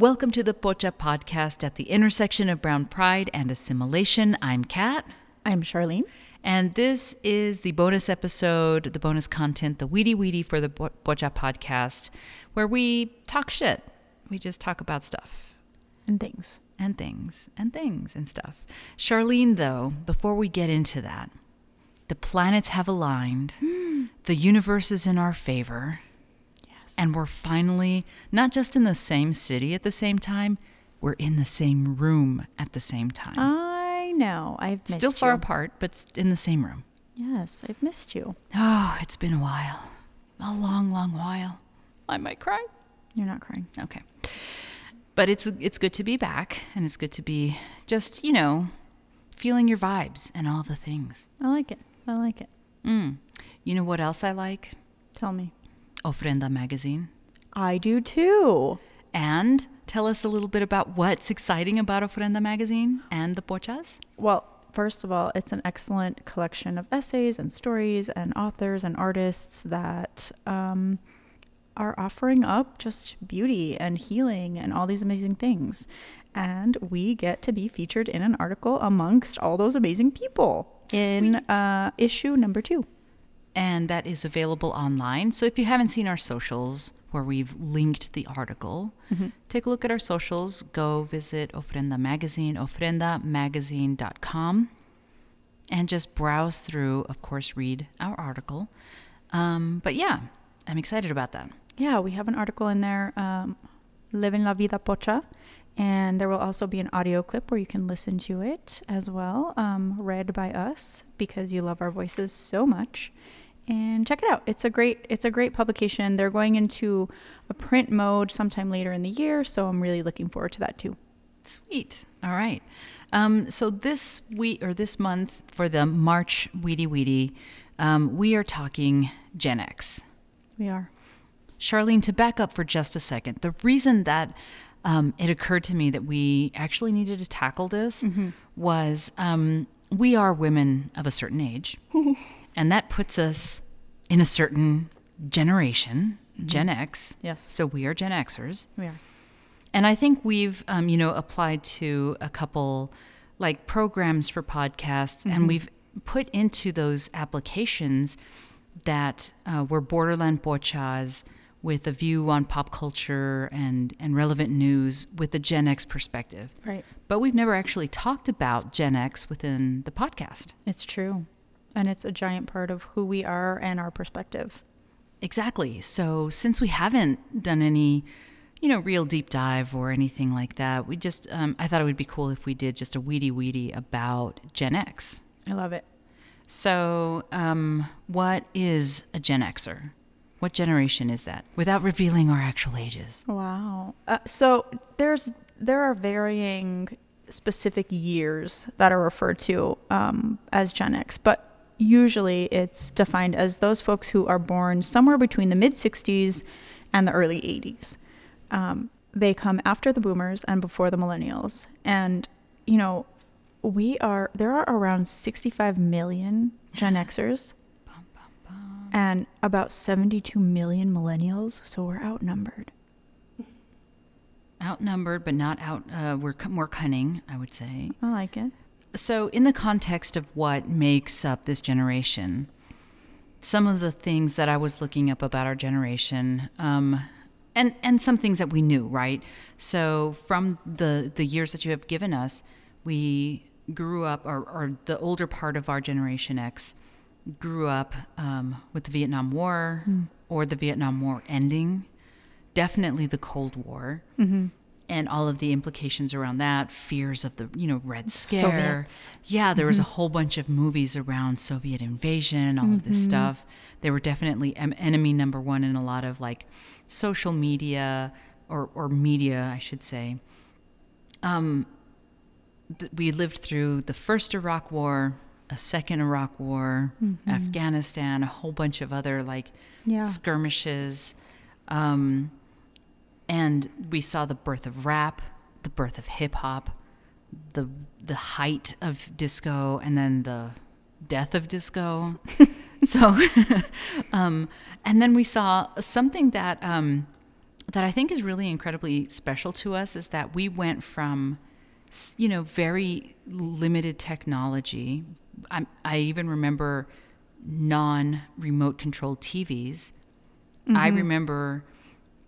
Welcome to the Pocha podcast at the intersection of brown pride and assimilation. I'm Kat. I'm Charlene. And this is the bonus episode, the bonus content, the weedy weedy for the Pocha podcast, where we talk shit. We just talk about stuff And things. and things and things and stuff. Charlene, though, before we get into that, the planets have aligned, the universe is in our favor, Yes. and we're finally not just in the same city at the same time, we're in the same room at the same time. I know. I've missed Still far you. apart, but in the same room. Yes, I've missed you. Oh, it's been a while. A long, long while. I might cry. You're not crying. Okay. But it's it's good to be back and it's good to be just, you know, feeling your vibes and all the things. I like it. I like it. Mm. You know what else I like? Tell me. Ofrenda magazine. I do too. And tell us a little bit about what's exciting about Ofrenda magazine and the pochas. Well, first of all, it's an excellent collection of essays and stories and authors and artists that um, are offering up just beauty and healing and all these amazing things. And we get to be featured in an article amongst all those amazing people in uh, issue number two. And that is available online. So if you haven't seen our socials where we've linked the article, take a look at our socials. Go visit Ofrenda Magazine, ofrendamagazine.com, and just browse through, of course, read our article. Um, but yeah, I'm excited about that. Yeah, we have an article in there, um, Living La Vida Pocha. And there will also be an audio clip where you can listen to it as well, um, read by us because you love our voices so much. And check it out. It's a great it's a great publication. They're going into a print mode sometime later in the year, so I'm really looking forward to that too. Sweet. All right. Um, so this week or this month for the March Weedy Weedy, um, we are talking Gen X. We are. Charlene, to back up for just a second, the reason that um, it occurred to me that we actually needed to tackle this was um, we are women of a certain age, and that puts us in a certain generation, Gen X. Yes. So we are Gen Xers. We are. And I think we've, um, you know, applied to a couple like programs for podcasts, and we've put into those applications that uh, were borderland pochas with a view on pop culture and, and relevant news with a Gen X perspective. Right. But we've never actually talked about Gen X within the podcast. It's true. And it's a giant part of who we are and our perspective. Exactly. So since we haven't done any, you know, real deep dive or anything like that, we just um, I thought it would be cool if we did just a weedy weedy about Gen X. I love it. So, um, what is a Gen Xer? What generation is that? Without revealing our actual ages. Wow. Uh, so there's there are varying specific years that are referred to um, as Gen X, but usually it's defined as those folks who are born somewhere between the mid 60s and the early 80s. Um, they come after the boomers and before the millennials, and you know we are there are around 65 million Gen Xers and about 72 million millennials, so we're outnumbered. Outnumbered, but not out. Uh, we're cu- more cunning, I would say. I like it. So, in the context of what makes up this generation, some of the things that I was looking up about our generation, um, and and some things that we knew, right? So, from the the years that you have given us, we grew up, or, or the older part of our generation X grew up um, with the Vietnam War or the Vietnam War ending, definitely the Cold War. And all of the implications around that, fears of the you know Red Scare, Soviets. yeah, there was a whole bunch of movies around Soviet invasion, all of this stuff. They were definitely enemy number one in a lot of like social media or, or media, I should say. Um, th- we lived through the first Iraq War, a second Iraq War, Afghanistan, a whole bunch of other like Yeah. skirmishes. Um, and we saw the birth of rap, the birth of hip hop, the the height of disco, and then the death of disco. so, um, and then we saw something that um, that I think is really incredibly special to us is that we went from, you know, very limited technology. I, I even remember non remote controlled TVs. I remember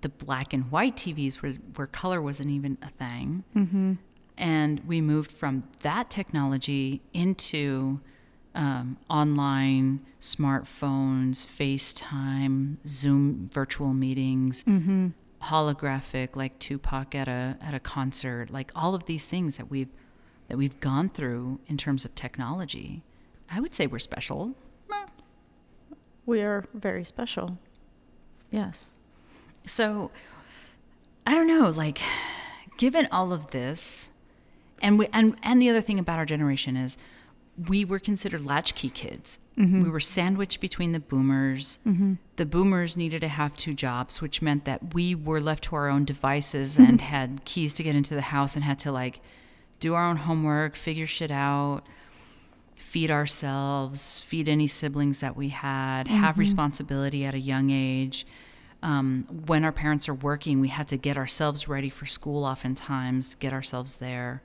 the black and white TVs where, where color wasn't even a thing. Mm-hmm. And we moved from that technology into um, online smartphones, FaceTime, Zoom virtual meetings, Mm-hmm. holographic like Tupac at a at a concert, like all of these things that we've that we've gone through in terms of technology. I would say we're special. We are very special. Yes. So I don't know, like given all of this and we and and the other thing about our generation is we were considered latchkey kids. Mm-hmm. We were sandwiched between the boomers. Mm-hmm. The boomers needed to have two jobs, which meant that we were left to our own devices mm-hmm. and had keys to get into the house and had to like do our own homework, figure shit out, feed ourselves, feed any siblings that we had, have responsibility at a young age. Um, when our parents are working, we had to get ourselves ready for school, oftentimes, get ourselves there.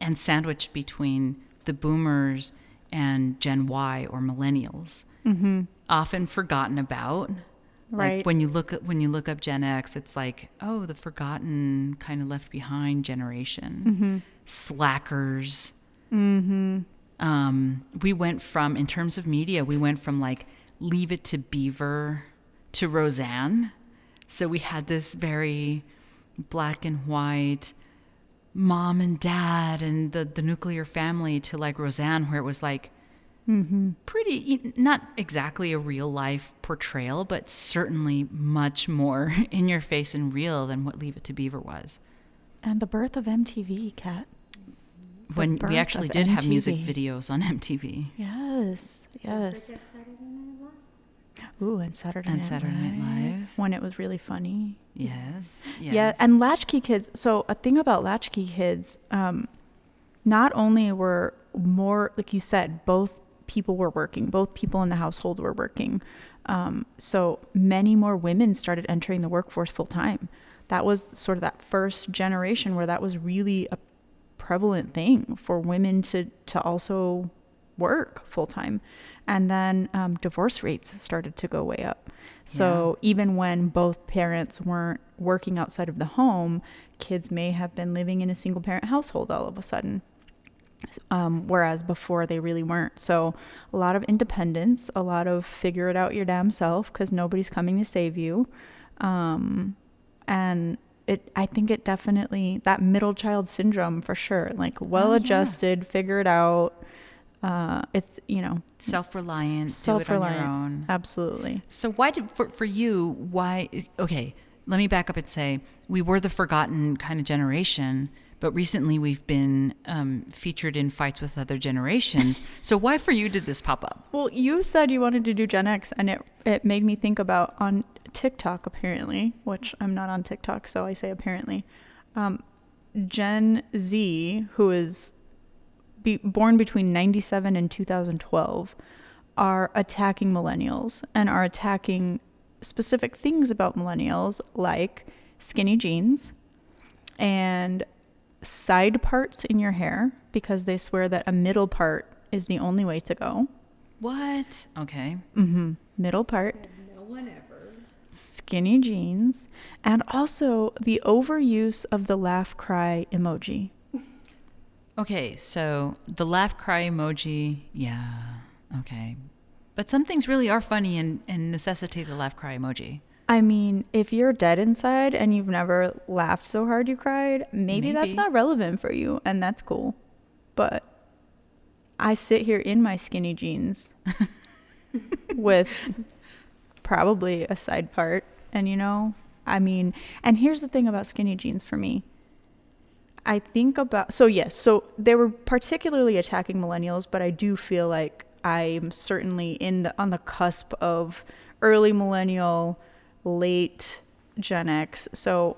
And sandwiched between the boomers and Gen Y or millennials, Mm-hmm. often forgotten about. Right. Like when you look at when you look up Gen X, it's like, oh, the forgotten, kind of left behind generation. Mm-hmm. Slackers. Mm-hmm. Um, we went from, in terms of media, we went from like Leave It to Beaver to Roseanne. So we had this very black and white mom and dad and the, the nuclear family to like Roseanne, where it was like Mm-hmm. pretty, not exactly a real life portrayal, but certainly much more in your face and real than what Leave It to Beaver was. And the birth of MTV, Kat. The When we actually of did have music videos on MTV. Yes. Yes. Ooh, and Saturday And Night Saturday Night Live. when it was really funny. Yes. yes. Yeah, and latchkey kids. So a thing about latchkey kids, um, not only were more like you said, both people were working, both people in the household were working. Um, so many more women started entering the workforce full time. That was sort of that first generation where that was really a prevalent thing for women to to also work full time. And then um, divorce rates started to go way up. So even when both parents weren't working outside of the home, kids may have been living in a single parent household all of a sudden. Um, whereas before they really weren't. So a lot of independence, a lot of figure it out your damn self because nobody's coming to save you. Um, and it, I think it definitely, that middle child syndrome for sure, like well adjusted, figure it out. Uh, it's, you know, self-reliant, do it on self-reliant. absolutely. So why did for for you why okay, let me back up and say we were the forgotten kind of generation, but recently we've been um, featured in fights with other generations. so why for you did this pop up? Well, you said you wanted to do Gen X, and it it made me think about on TikTok apparently, which I'm not on TikTok, so I say apparently. Um, Gen Z, who is be, born between 97 and 2012, are attacking millennials and are attacking specific things about millennials, like skinny jeans and side parts in your hair, because they swear that a middle part is the only way to go. What? Okay. Mm-hmm. Middle part. No one ever. Skinny jeans, and also the overuse of the laugh cry emoji. Okay, so the laugh cry emoji, yeah. Okay. But some things really are funny and, and necessitate the laugh cry emoji. I mean, if you're dead inside and you've never laughed so hard you cried, maybe, that's not relevant for you, and that's cool. But I sit here in my skinny jeans with probably a side part, and you know, I mean, and here's the thing about skinny jeans for me. I think about so yes, so they were particularly attacking millennials, but I do feel like I'm certainly in the on the cusp of early millennial, late Gen X. So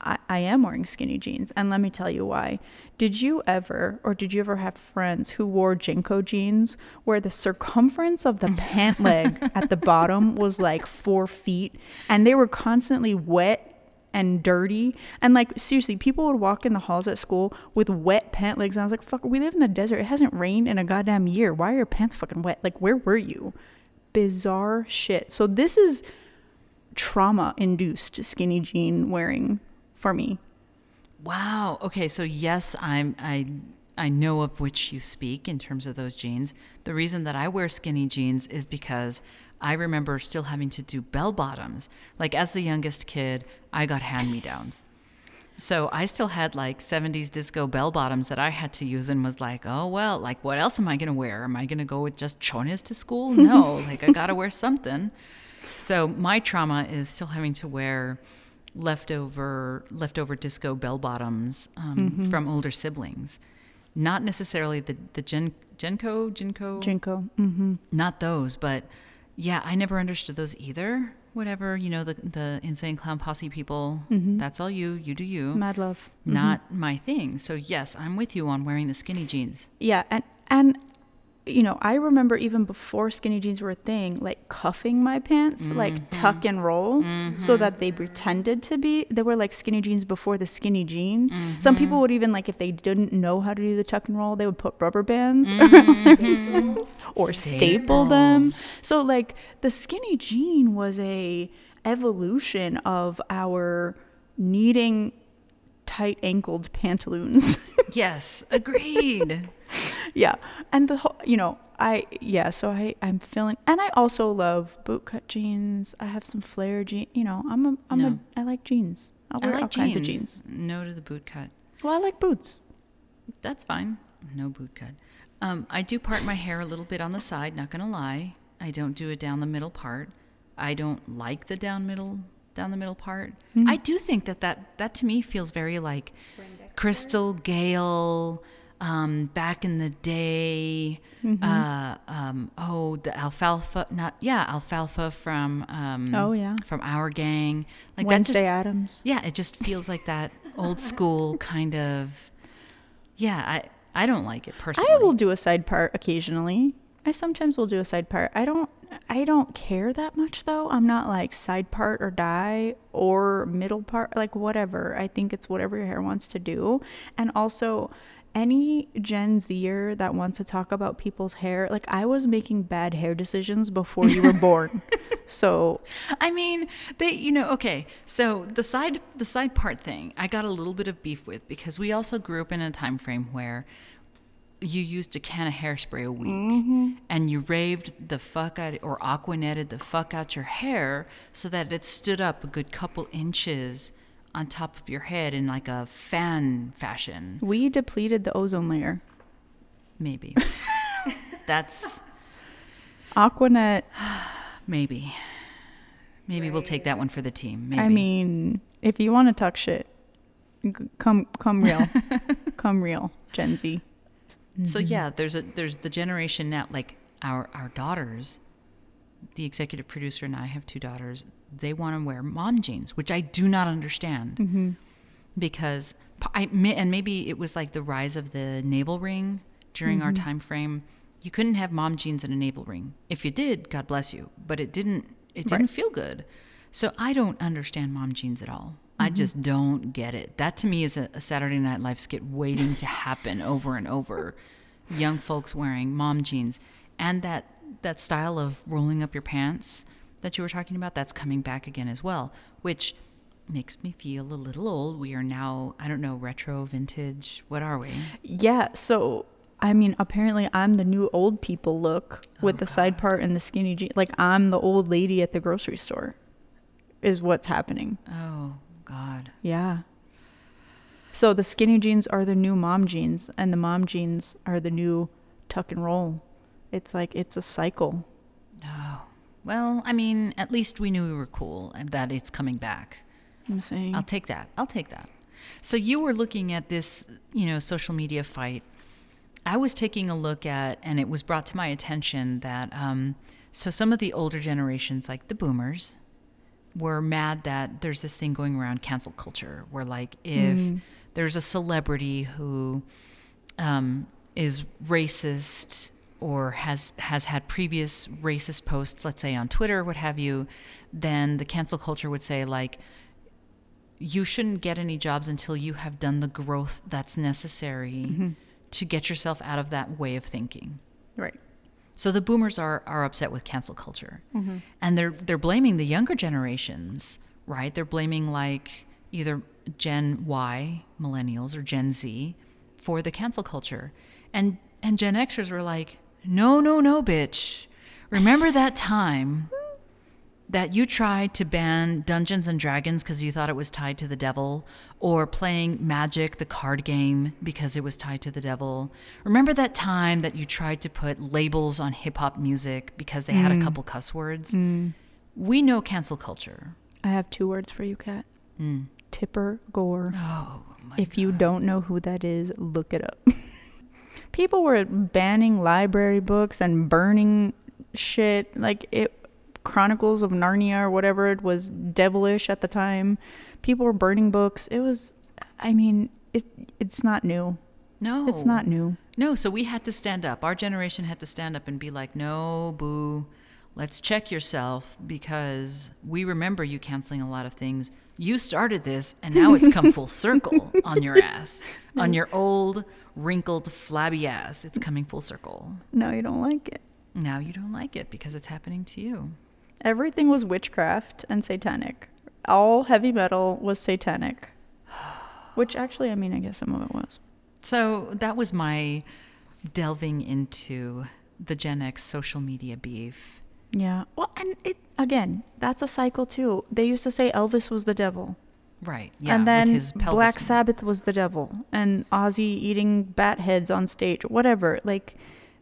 I, I am wearing skinny jeans, and let me tell you why. Did you ever, or did you ever have friends who wore JNCO jeans where the circumference of the pant leg at the bottom was like four feet, and they were constantly wet and dirty. And like seriously, people would walk in the halls at school with wet pant legs. And I was like, fuck, we live in the desert. It hasn't rained in a goddamn year. Why are your pants fucking wet? Like, where were you? Bizarre shit. So this is trauma induced skinny jean wearing for me. Wow. Okay, so yes, I'm I I know of which you speak in terms of those jeans. The reason that I wear skinny jeans is because I remember still having to do bell bottoms. Like as the youngest kid, I got hand me downs. So I still had like 70s disco bell bottoms that I had to use and was like, oh, well, like what else am I going to wear? Am I going to go with just chones to school? No, like I got to wear something. So my trauma is still having to wear leftover leftover disco bell bottoms um, Mm-hmm. from older siblings. Not necessarily the the Gen, Genco, Genco, JNCO. Mm-hmm. not those, but yeah, I never understood those either. Whatever, you know, the the insane clown posse people, Mm-hmm. that's all you, you do you. Mad love. Not my thing. So yes, I'm with you on wearing the skinny jeans. Yeah, and and you know, I remember even before skinny jeans were a thing, like cuffing my pants, like mm-hmm. tuck and roll, so that they mm-hmm. pretended to be. They were like skinny jeans before the skinny jean. Some people mm-hmm. would even like if they didn't know how to do the tuck and roll, they would put rubber bands or staple them. So like the skinny jean was a evolution of our needing tight ankled pantaloons. Yes, agreed. yeah and the whole you know i yeah so i i'm feeling and i also love bootcut jeans i have some flare jeans you know i'm a i'm No. a i like jeans i'll I like all jeans. kinds of jeans No to the boot cut. well i like boots That's fine. No boot cut. Um, I do part my hair a little bit on the side, not gonna lie. I don't do it down the middle part. I don't like the down middle down the middle part. I do think that that, that to me feels very like Crystal Gayle, um, back in the day. Uh, um, oh, the alfalfa, not yeah, alfalfa from um, Oh, yeah. from our gang. Like wednesday that just adams yeah, it just feels like that old school kind of. Yeah, I I don't like it personally. i will do a side part occasionally i sometimes will do a side part i don't i don't care that much though i'm not like side part or die or middle part like whatever i think it's whatever your hair wants to do and also any Gen Zer that wants to talk about people's hair, like I was making bad hair decisions before you were born. so I mean, they, you know, okay. So the side, the side part thing, I got a little bit of beef with because we also grew up in a time frame where you used a can of hairspray a week mm-hmm. and you raved the fuck out or aquanetted the fuck out your hair so that it stood up a good couple inches on top of your head in like a fan fashion. we depleted the ozone layer. Maybe. That's Aqua Net, maybe. Maybe we'll take that one for the team. Maybe. I mean, if you want to talk shit, come come real. come real, Gen Z. So mm-hmm. yeah, there's a there's the generation now like our our daughters, the executive producer and I have two daughters. They want to wear mom jeans, which I do not understand. Mm-hmm. Because p- I and maybe it was like the rise of the navel ring during our mm-hmm. time frame. You couldn't have mom jeans and a navel ring. If you did, God bless you, but it didn't it didn't Right. feel good. So I don't understand mom jeans at all. I mm-hmm. just don't get it. That to me is a, a Saturday Night Live skit waiting to happen over and over. Young folks wearing mom jeans and that that style of rolling up your pants that you were talking about that's coming back again as well, which makes me feel a little old. We are now, I don't know, retro, vintage. What are we? Yeah, so I mean, apparently I'm the new old people look oh, with the side part and the skinny jeans. Like I'm the old lady at the grocery store, is what's happening. Oh God. Yeah. So the skinny jeans are the new mom jeans, and the mom jeans are the new tuck and roll. It's like it's a cycle. Oh. Well, I mean, at least we knew we were cool and that it's coming back. I'm saying. I'll take that. I'll take that. So you were looking at this, you know, social media fight. I was taking a look at, and it was brought to my attention that um, so some of the older generations, like the boomers, were mad that there's this thing going around cancel culture, where like if there's a celebrity who um, is racist or has has had previous racist posts, let's say on Twitter, what have you, then the cancel culture would say like, you shouldn't get any jobs until you have done the growth that's necessary mm-hmm. to get yourself out of that way of thinking. Right. So the boomers are, are upset with cancel culture. Mm-hmm. And they're they're blaming the younger generations, right? They're blaming like either Gen Y, millennials, or Gen Z for the cancel culture. And and Gen Xers were like, no, no, no, bitch. Remember that time that you tried to ban Dungeons and Dragons because you thought it was tied to the devil, or playing Magic, the card game, because it was tied to the devil. Remember that time that you tried to put labels on hip hop music because they had a mm. couple cuss words? Mm. We know cancel culture. I have two words for you, Kat. Mm. Tipper Gore. Oh, my if you don't know who that is, look it up. People were banning library books and burning shit. Like it Chronicles of Narnia or whatever it was devilish at the time. People were burning books. It was I mean, it it's not new. no, It's not new. No, so we had to stand up. Our generation had to stand up and be like, no, boo, let's check yourself because we remember you canceling a lot of things. You started this, and now it's come full circle on your ass, on your old, wrinkled, flabby ass. It's coming full circle. No, you don't like it. Now you don't like it because it's happening to you. Everything was witchcraft and satanic. All heavy metal was satanic. Which actually, I mean, I guess some of it was. So that was my delving into the Gen X social media beef. Yeah. Well, and it again, that's a cycle too. They used to say Elvis was the devil. Right. Yeah. and then Black Sabbath was the devil, and Ozzy eating bat heads on stage, whatever. Like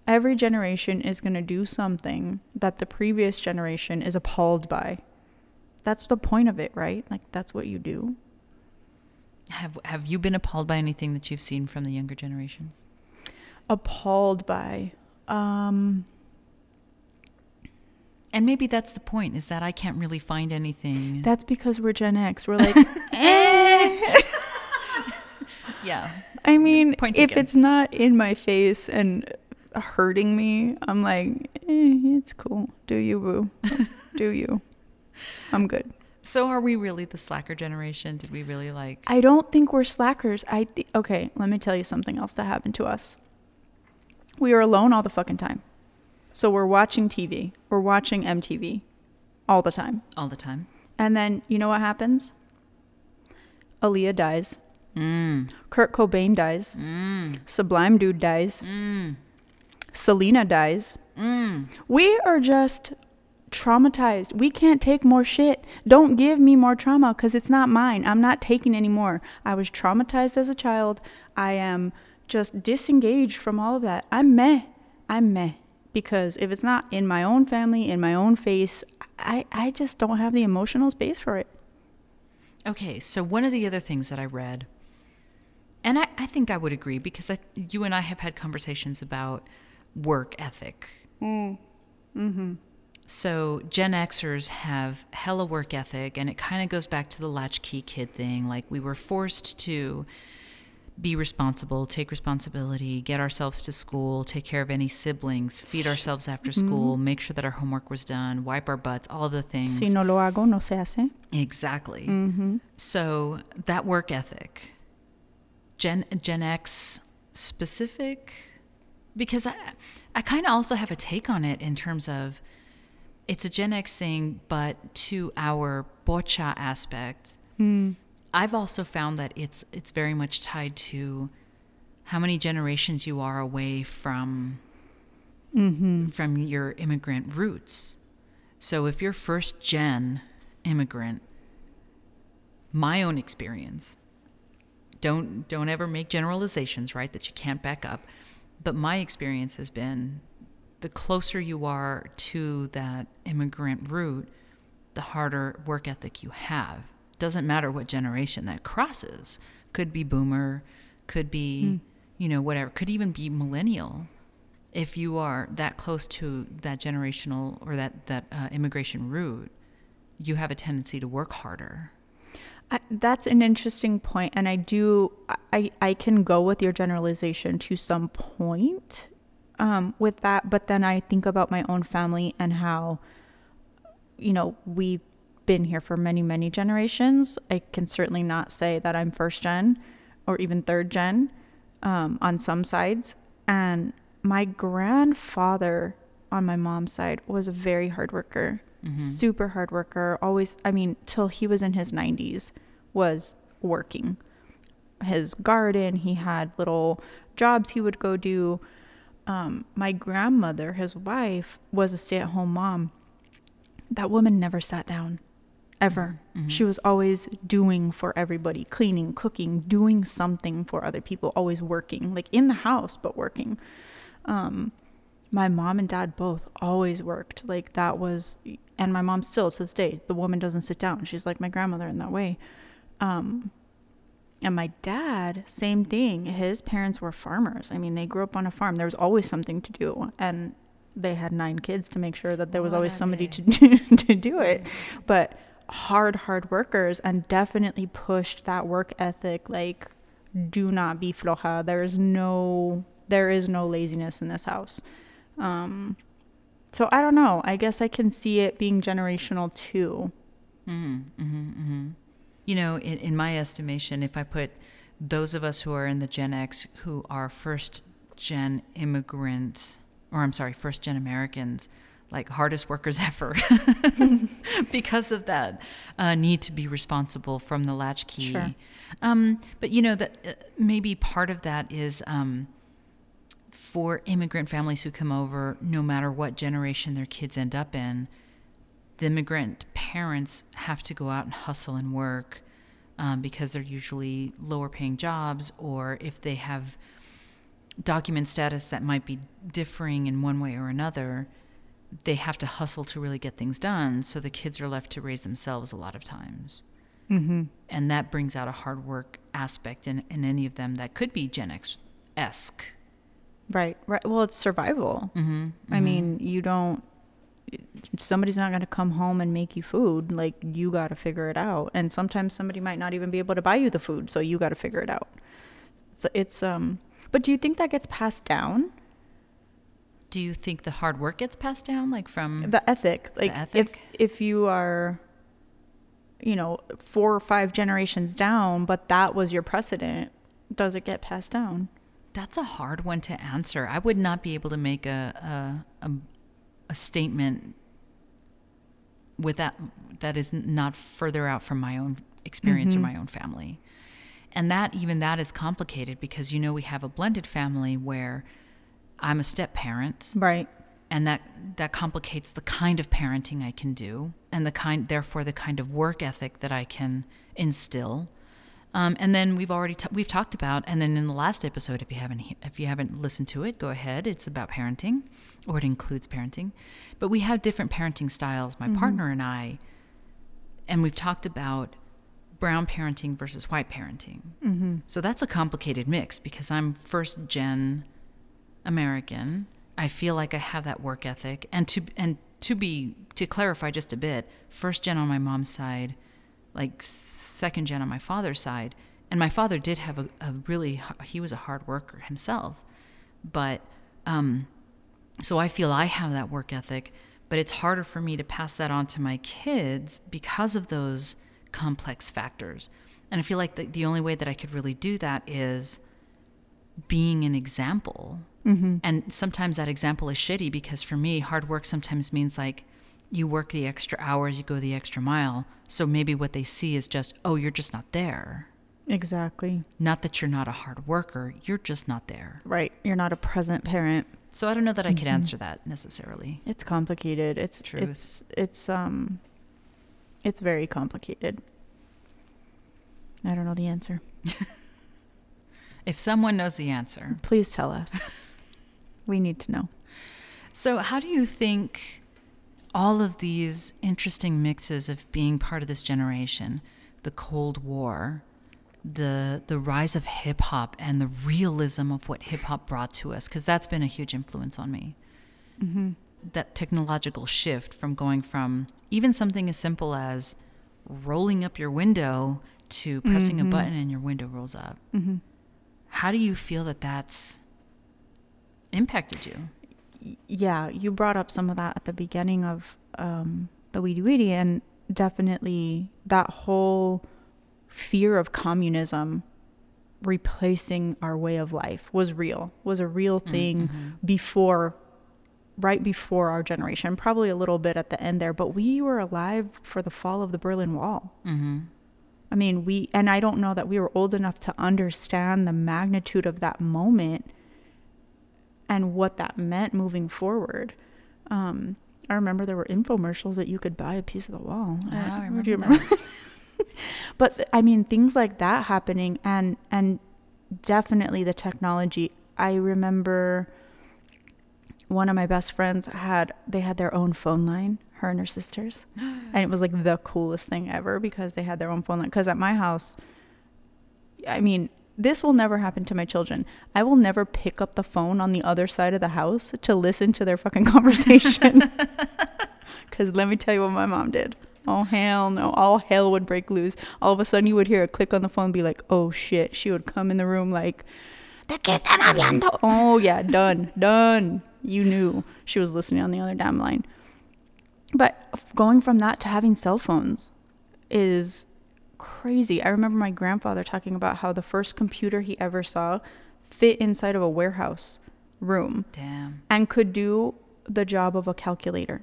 every generation is going to do something that the previous generation is appalled by. That's the point of it, right? Like that's what you do. Have Have you been appalled by anything that you've seen from the younger generations? Appalled by. Um, And maybe that's the point: is that I can't really find anything. that's because we're Gen X. We're like, eh. yeah. I mean, Point if taken. it's not in my face and hurting me, I'm like, eh, it's cool. Do you, boo? Do you? I'm good. So, are we really the slacker generation? Did we really like? I don't think we're slackers. I th- okay. Let me tell you something else that happened to us. We were alone all the fucking time, so we're watching TV. We're watching MTV all the time, all the time? and then you know what happens? Aaliyah dies. Mm. Kurt Cobain dies. Mm. Sublime Dude dies. Mm. Selena dies. Mm. We are just traumatized. We can't take more shit. Don't give me more trauma because it's not mine. I'm not taking any more. I was traumatized as a child. I am just disengaged from all of that. I'm meh. I'm meh. Because if it's not in my own family, in my own face, I, I just don't have the emotional space for it. Okay, so one of the other things that I read, and I, I think I would agree because I, you and I have had conversations about work ethic. Mm hmm. So Gen Xers have hella work ethic, and it kind of goes back to the latchkey kid thing. Like we were forced to be responsible, take responsibility, get ourselves to school, take care of any siblings, feed ourselves after mm-hmm. school, make sure that our homework was done, wipe our butts, all of the things. Si no lo hago, no se hace. Exactly. Mm-hmm. So that work ethic, Gen Gen X specific, because I I kind of also have a take on it in terms of it's a Gen X thing, but to our pocha aspect, mm. I've also found that it's it's very much tied to how many generations you are away from mm-hmm. from your immigrant roots. So if you're first gen immigrant, my own experience, don't don't ever make generalizations, right? That you can't back up. But my experience has been the closer you are to that immigrant root, the harder work ethic you have. Doesn't matter what generation that crosses. Could be boomer, could be, you know, whatever. Could even be millennial. If you are that close to that generational or that that uh, immigration route, you have a tendency to work harder. I, that's an interesting point, and I do I I can go with your generalization to some point um, with that, but then I think about my own family and how you know we been here for many, many generations. I can certainly not say that I'm first gen or even third gen um, on some sides. And my grandfather on my mom's side was a very hard worker, Mm-hmm. super hard worker. Always, I mean, till he was in his 90s, was working. His garden, he had little jobs he would go do. Um, my grandmother, his wife, was a stay at home mom. That woman never sat down, ever. She was always doing for everybody cleaning, cooking, doing something for other people, always working, like in the house, but working. Um, my mom and dad both always worked. Like that was, and my mom still to this day, the woman doesn't sit down. She's like my grandmother in that way. Um, and my dad, same thing. His parents were farmers. I mean, they grew up on a farm. There was always something to do, and they had nine kids to make sure that there was always somebody to do, to do it. But hard, hard workers, and definitely pushed that work ethic. Like, do not be floja. There is no, there is no laziness in this house. Um, so I don't know. I guess I can see it being generational too. Mm-hmm, mm-hmm, mm-hmm. You know, in, in my estimation, if I put those of us who are in the Gen X who are first gen immigrants, or I'm sorry, first gen Americans, like hardest workers ever, because of that uh, need to be responsible from the latchkey. Sure. Um, but you know that uh, maybe part of that is um, for immigrant families who come over, no matter what generation their kids end up in, the immigrant parents have to go out and hustle and work um, because they're usually lower paying jobs, or if they have document status that might be differing in one way or another, they have to hustle to really get things done. So the kids are left to raise themselves a lot of times. Mm-hmm. And that brings out a hard work aspect in, in any of them that could be Gen X esque. Right. Right. Well, it's survival. Mm-hmm. I mean, you don't. Somebody's not going to come home and make you food. Like you got to figure it out. And sometimes somebody might not even be able to buy you the food, so you got to figure it out. So it's um. But do you think that gets passed down? Do you think the hard work gets passed down, like from The ethic, like ethic? if if you are, you know, four or five generations down, but that was your precedent, does it get passed down? That's a hard one to answer. I would not be able to make a a, a, a statement with that that is not further out from my own experience or mm-hmm. my own family. And that even that is complicated because you know we have a blended family where I'm a step parent Right. and that that complicates the kind of parenting I can do and the kind therefore the kind of work ethic that I can instill. Um, and then we've already t- we've talked about and then in the last episode if you haven't if you haven't listened to it go ahead it's about parenting or it includes parenting but we have different parenting styles my partner and I and we've talked about brown parenting versus white parenting mm-hmm. so that's a complicated mix because I'm first gen American. I feel like I have that work ethic, and to and to be to clarify just a bit, first gen on my mom's side, like second gen on my father's side, and my father did have a, a really he was a hard worker himself, but um, so I feel I have that work ethic, but it's harder for me to pass that on to my kids because of those complex factors, and I feel like the, the only way that I could really do that is being an example. And sometimes that example is shitty because for me, hard work sometimes means like you work the extra hours, you go the extra mile. So maybe what they see is just, oh, you're just not there. Exactly. Not that you're not a hard worker, you're just not there. Right. You're not a present parent. So I don't know that I could answer that necessarily. It's complicated. It's Truth. it's it's um it's very complicated. I don't know the answer. If someone knows the answer. Please tell us. we need to know. So, how do you think all of these interesting mixes of being part of this generation, the Cold War, the the rise of hip hop, and the realism of what hip hop brought to us, because that's been a huge influence on me. Mm-hmm. That technological shift from going from even something as simple as rolling up your window to pressing a mm-hmm. button and your window rolls up. Mm-hmm. How do you feel that that's impacted you? Yeah, you brought up some of that at the beginning of um, the Weedy Weedy, and definitely that whole fear of communism replacing our way of life was real, was a real thing Mm-hmm. before, right before our generation, probably a little bit at the end there, but we were alive for the fall of the Berlin Wall. Mm-hmm. I mean, we, and I don't know that we were old enough to understand the magnitude of that moment and what that meant moving forward. Um, I remember there were infomercials that you could buy a piece of the wall. Oh, I remember do you that. but I mean, things like that happening, and and definitely the technology. I remember one of my best friends had they had their own phone line, her and her sisters, and it was like the coolest thing ever because they had their own phone line. Because at my house, I mean, this will never happen to my children. I will never pick up the phone on the other side of the house to listen to their fucking conversation. Because let me tell you what my mom did. Oh, hell no. All hell would break loose. All of a sudden, you would hear a click on the phone be like, oh shit. She would come in the room like, ¿De qué están hablando? Oh, yeah, done, done. You knew she was listening on the other damn line. But going from that to having cell phones is crazy. I remember my grandfather talking about how the first computer he ever saw fit inside of a warehouse room Damn. and could do the job of a calculator.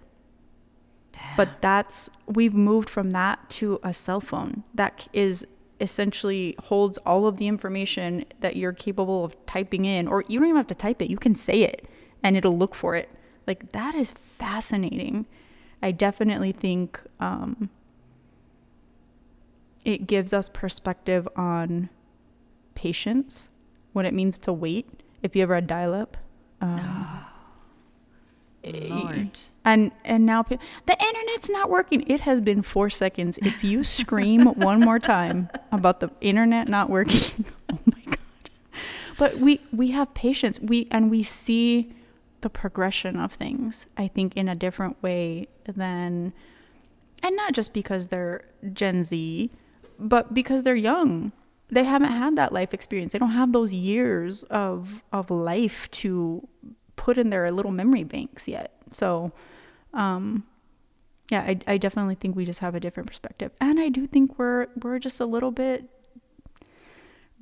Damn. But that's we've moved from that to a cell phone that is essentially holds all of the information that you're capable of typing in or you don't even have to type it, you can say it and it'll look for it. Like that is fascinating. I definitely think um, it gives us perspective on patience, what it means to wait. If you ever had dial up, um, Lord. and and now pe- the internet's not working. It has been four seconds. If you scream one more time about the internet not working, oh my god! But we we have patience. We and we see the progression of things. I think in a different way than, and not just because they're Gen Z, but because they're young. They haven't had that life experience. They don't have those years of of life to put in their little memory banks yet. So, um, yeah, I, I definitely think we just have a different perspective, and I do think we're we're just a little bit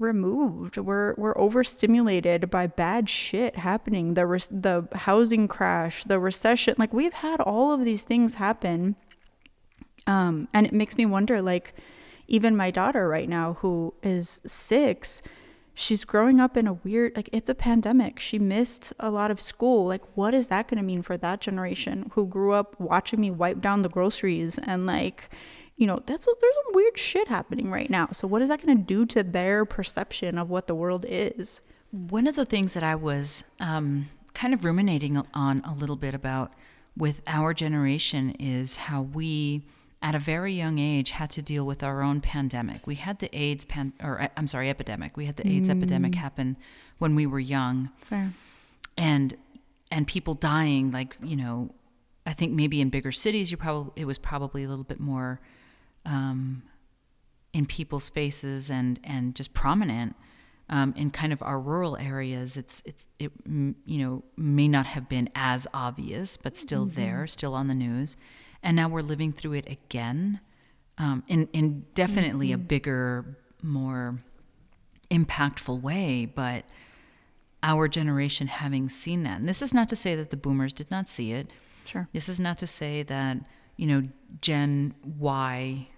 removed. We're we're overstimulated by bad shit happening. The res- the housing crash, the recession. Like we've had all of these things happen, um, and it makes me wonder. Like even my daughter right now, who is six, she's growing up in a weird like it's a pandemic she missed a lot of school like what is that going to mean for that generation who grew up watching me wipe down the groceries and like you know that's there's some weird shit happening right now so what is that going to do to their perception of what the world is One of the things that I was um, kind of ruminating on a little bit about with our generation is how we, at a very young age, had to deal with our own pandemic. We had the AIDS pan, or I'm sorry, epidemic. We had the AIDS epidemic happen when we were young, fair and and people dying. Like you know, I think maybe in bigger cities, you probably it was probably a little bit more um, in people's faces and and just prominent. Um, in kind of our rural areas, it's it's it you know may not have been as obvious, but still there, still on the news, and now we're living through it again, um, in in definitely a bigger, more impactful way. But our generation having seen that, and this is not to say that the boomers did not see it. sure This is not to say that, you know, Gen Y,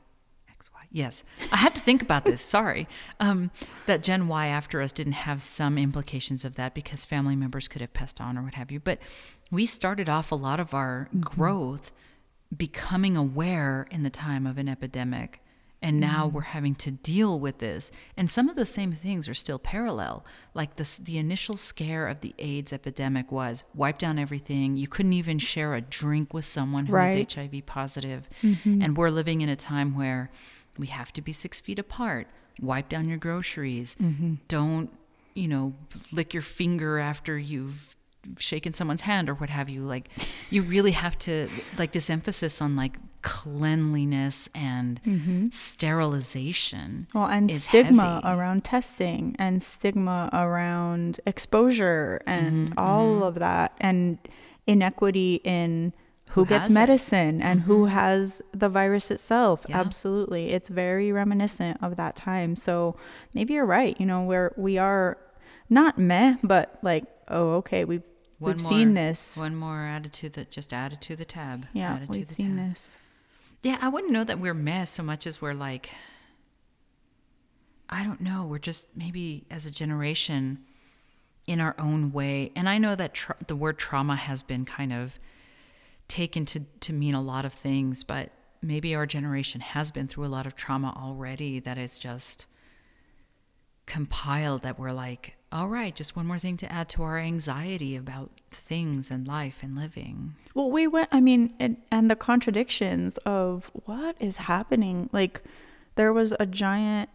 yes. I had to think about this, sorry. Um, that Gen Y after us didn't have some implications of that because family members could have passed on or what have you. But we started off a lot of our mm-hmm. growth becoming aware in the time of an epidemic. And now mm-hmm. we're having to deal with this. And some of the same things are still parallel. Like this, the initial scare of the AIDS epidemic was wipe down everything. You couldn't even share a drink with someone who Right. was HIV positive. Mm-hmm. And we're living in a time where we have to be six feet apart. Wipe down your groceries. Mm-hmm. Don't, you know, lick your finger after you've shaken someone's hand or what have you. Like, you really have to, like, this emphasis on like cleanliness and mm-hmm. sterilization. Well, and stigma heavy. around testing and stigma around exposure and Mm-hmm, all mm-hmm. of that and inequity in who, gets has it. medicine and who mm-hmm. has the virus itself. Yeah. Absolutely. It's very reminiscent of that time. So maybe you're right, you know, where we are not meh, but like, oh, okay, we've One we've more, seen this. One more added to the just added to the tab. Yeah, added we've seen tab. this. Yeah, I wouldn't know that we're mess so much as we're like, I don't know. We're just maybe as a generation in our own way. And I know that tra- the word trauma has been kind of taken to, to mean a lot of things, but maybe our generation has been through a lot of trauma already that is just compiled that we're like, all right, just one more thing to add to our anxiety about things and life and living. Well, we went, I mean, and, and the contradictions of what is happening. Like, there was a giant,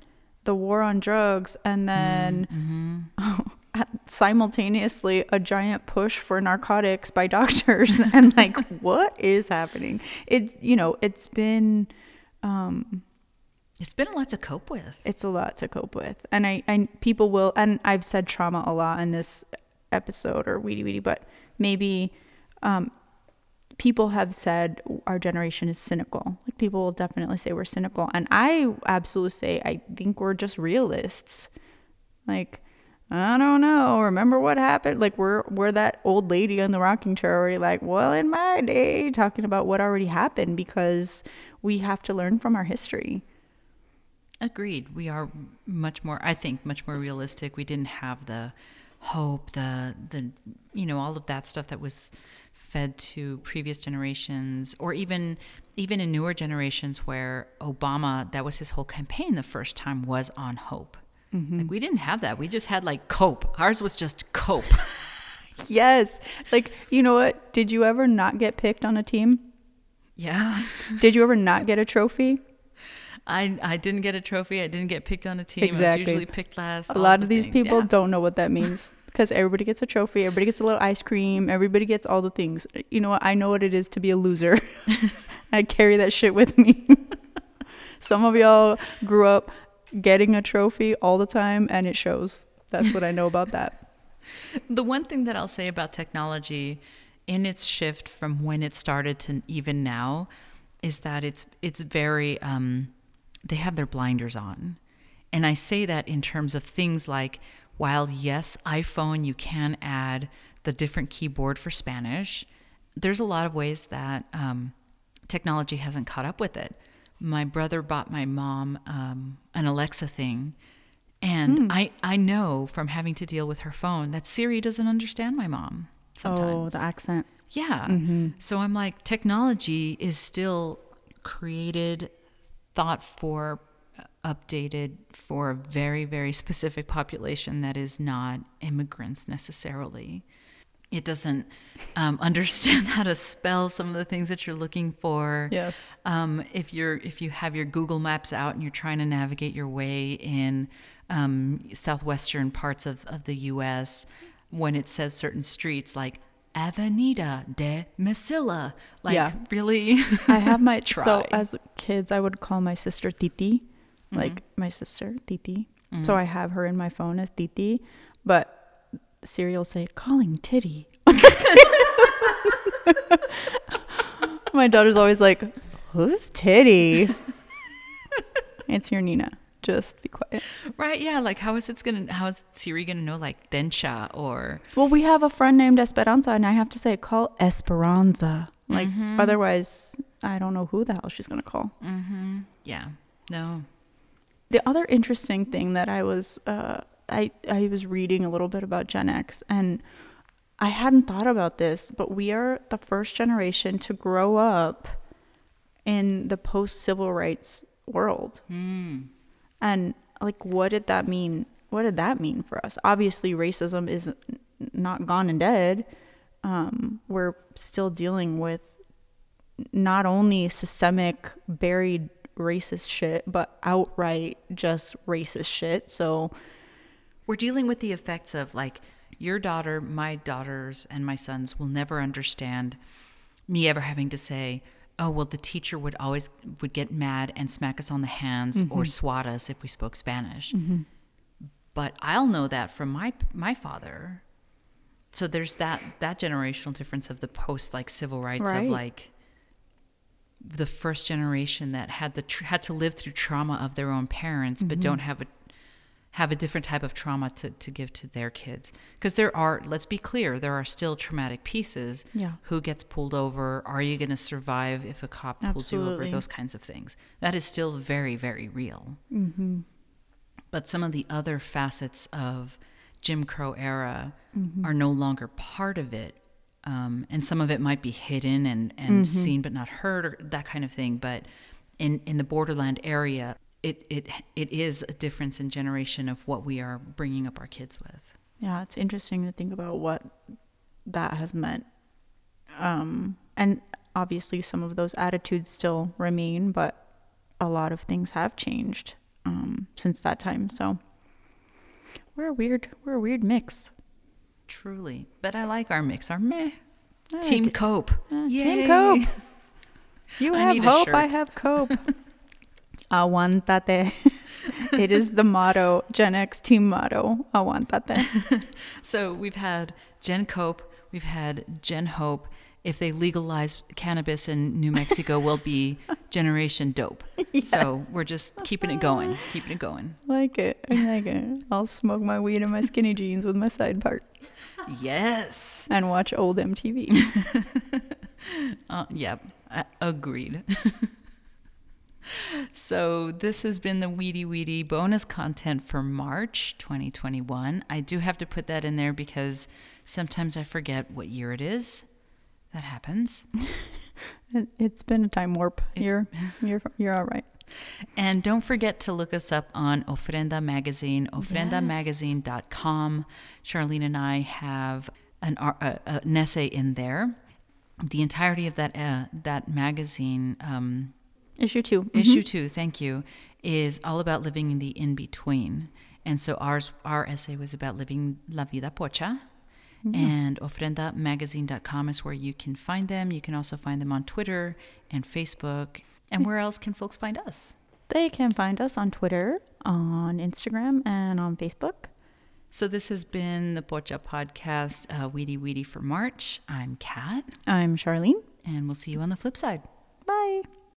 the war on drugs, and then mm-hmm. simultaneously a giant push for narcotics by doctors. and, like, what is happening? It, you know, it's been, um It's been a lot to cope with. it's a lot to cope with. And I, I people will, and I've said trauma a lot in this episode or weedy weedy, but maybe um, people have said our generation is cynical. Like people will definitely say we're cynical, and I absolutely say I think we're just realists. Like I don't know. Remember what happened? Like we're we're that old lady on the rocking chair. already like, well, in my day, talking about what already happened because we have to learn from our history. Agreed. We are much more, I think, much more realistic. We didn't have the hope, the the you know all of that stuff that was fed to previous generations, or even even in newer generations where Obama, that was his whole campaign. The first time was on hope. Mm-hmm. Like we didn't have that. We just had like cope. Ours was just cope. Yes. Like, you know what? Did you ever not get picked on a team? yeah. Did you ever not get a trophy? I I didn't get a trophy. I didn't get picked on a team. I was usually picked last. A lot the of these things. people Yeah. don't know what that means because everybody gets a trophy, everybody gets a little ice cream, everybody gets all the things. You know what? I know what it is to be a loser. I carry that shit with me. Some of y'all grew up getting a trophy all the time and it shows. That's what I know about that. The one thing that I'll say about technology in its shift from when it started to even now is that it's it's very um, they have their blinders on. And I say that in terms of things like while yes, iPhone you can add the different keyboard for Spanish, there's a lot of ways that um, technology hasn't caught up with it. My brother bought my mom um, an Alexa thing, and I, I know from having to deal with her phone that Siri doesn't understand my mom sometimes. Oh, the accent. Yeah. So I'm like, technology is still created, thought for, uh, updated for a very, very specific population that is not immigrants necessarily. It doesn't um, understand how to spell some of the things that you're looking for. Yes. Um, if you're if you have your Google Maps out and you're trying to navigate your way in um, southwestern parts of, of the U.S., when it says certain streets like Avenida de Mesilla, like Yeah. really, I have my try. so as kids I would call my sister Titi, like my sister Titi. So I have her in my phone as Titi, but Siri will say calling Titty. my daughter's always like, "Who's Titty?" it's your Nina. Just be quiet. right? Yeah, like how is it gonna? How is Siri gonna know like Dencha or Well, we have a friend named Esperanza, and I have to say, call Esperanza. Like, otherwise, I don't know who the hell she's gonna call. yeah? No, The other interesting thing that I was uh, I I was reading a little bit about Gen X and I hadn't thought about this, but we are the first generation to grow up in the post civil rights world. And like what did that mean? What did that mean for us? Obviously racism is not gone and dead. Um, we're still dealing with not only systemic buried racist shit but outright just racist shit so we're dealing with the effects of like your daughter, my daughters, and my sons will never understand me ever having to say, "Oh, well, the teacher would always would get mad and smack us on the hands or mm-hmm. swat us if we spoke Spanish." Mm-hmm. But I'll know that from my my father. So there's that that generational difference of the post like civil rights Right. of like the first generation that had the tr- had to live through trauma of their own parents, but mm-hmm. don't have a have a different type of trauma to, to give to their kids. Because there are, let's be clear, there are still traumatic pieces. Yeah. Who gets pulled over? Are you going to survive if a cop pulls you over? Those kinds of things. That is still very, very real. Hmm. But some of the other facets of Jim Crow era are no longer part of it. Um, and some of it might be hidden and, and seen but not heard or that kind of thing. But in, in the borderland area, it, it, it is a difference in generation of what we are bringing up our kids with. Yeah, it's interesting to think about what that has meant. Um, and obviously, some of those attitudes still remain, but a lot of things have changed um, since that time. So we're a weird, we're a weird mix. Truly. But I like our mix, our meh. Team like. Cope. Uh, Yay. Team Cope. You have a hope. I have cope. Aguantate. it is the motto, Gen X team motto. Aguantate. So we've had Gen Cope, we've had Gen Hope. If they legalize cannabis in New Mexico, we'll be Generation Dope. So we're just keeping it going, keeping it going. like it. I like it. I'll smoke my weed in my skinny jeans with my side part Yes. and watch old MTV. Uh, yep. Uh, agreed. so this has been the Weedy Weedy bonus content for March 2021. I do have to put that in there because sometimes I forget what year it is. That happens. It, it's been a time warp. It's- You're you're you're all right. And don't forget to look us up on Ofrenda Magazine, ofrendamagazine.com. Charlene and I have an, uh, an essay in there. The entirety of that uh, that magazine, um, Issue 2 Mhm. issue two, thank you, is all about living in the in between. And so ours, our essay was about living la vida pocha. And ofrenda ofrendamagazine.com is where you can find them. You can also find them on Twitter and Facebook. And where else can folks find us? They can find us on Twitter, on Instagram, and on Facebook. So this has been the Pocha Podcast, uh, Weedy Weedy for March. I'm Kat, I'm Charlene. and we'll see you on the flip side.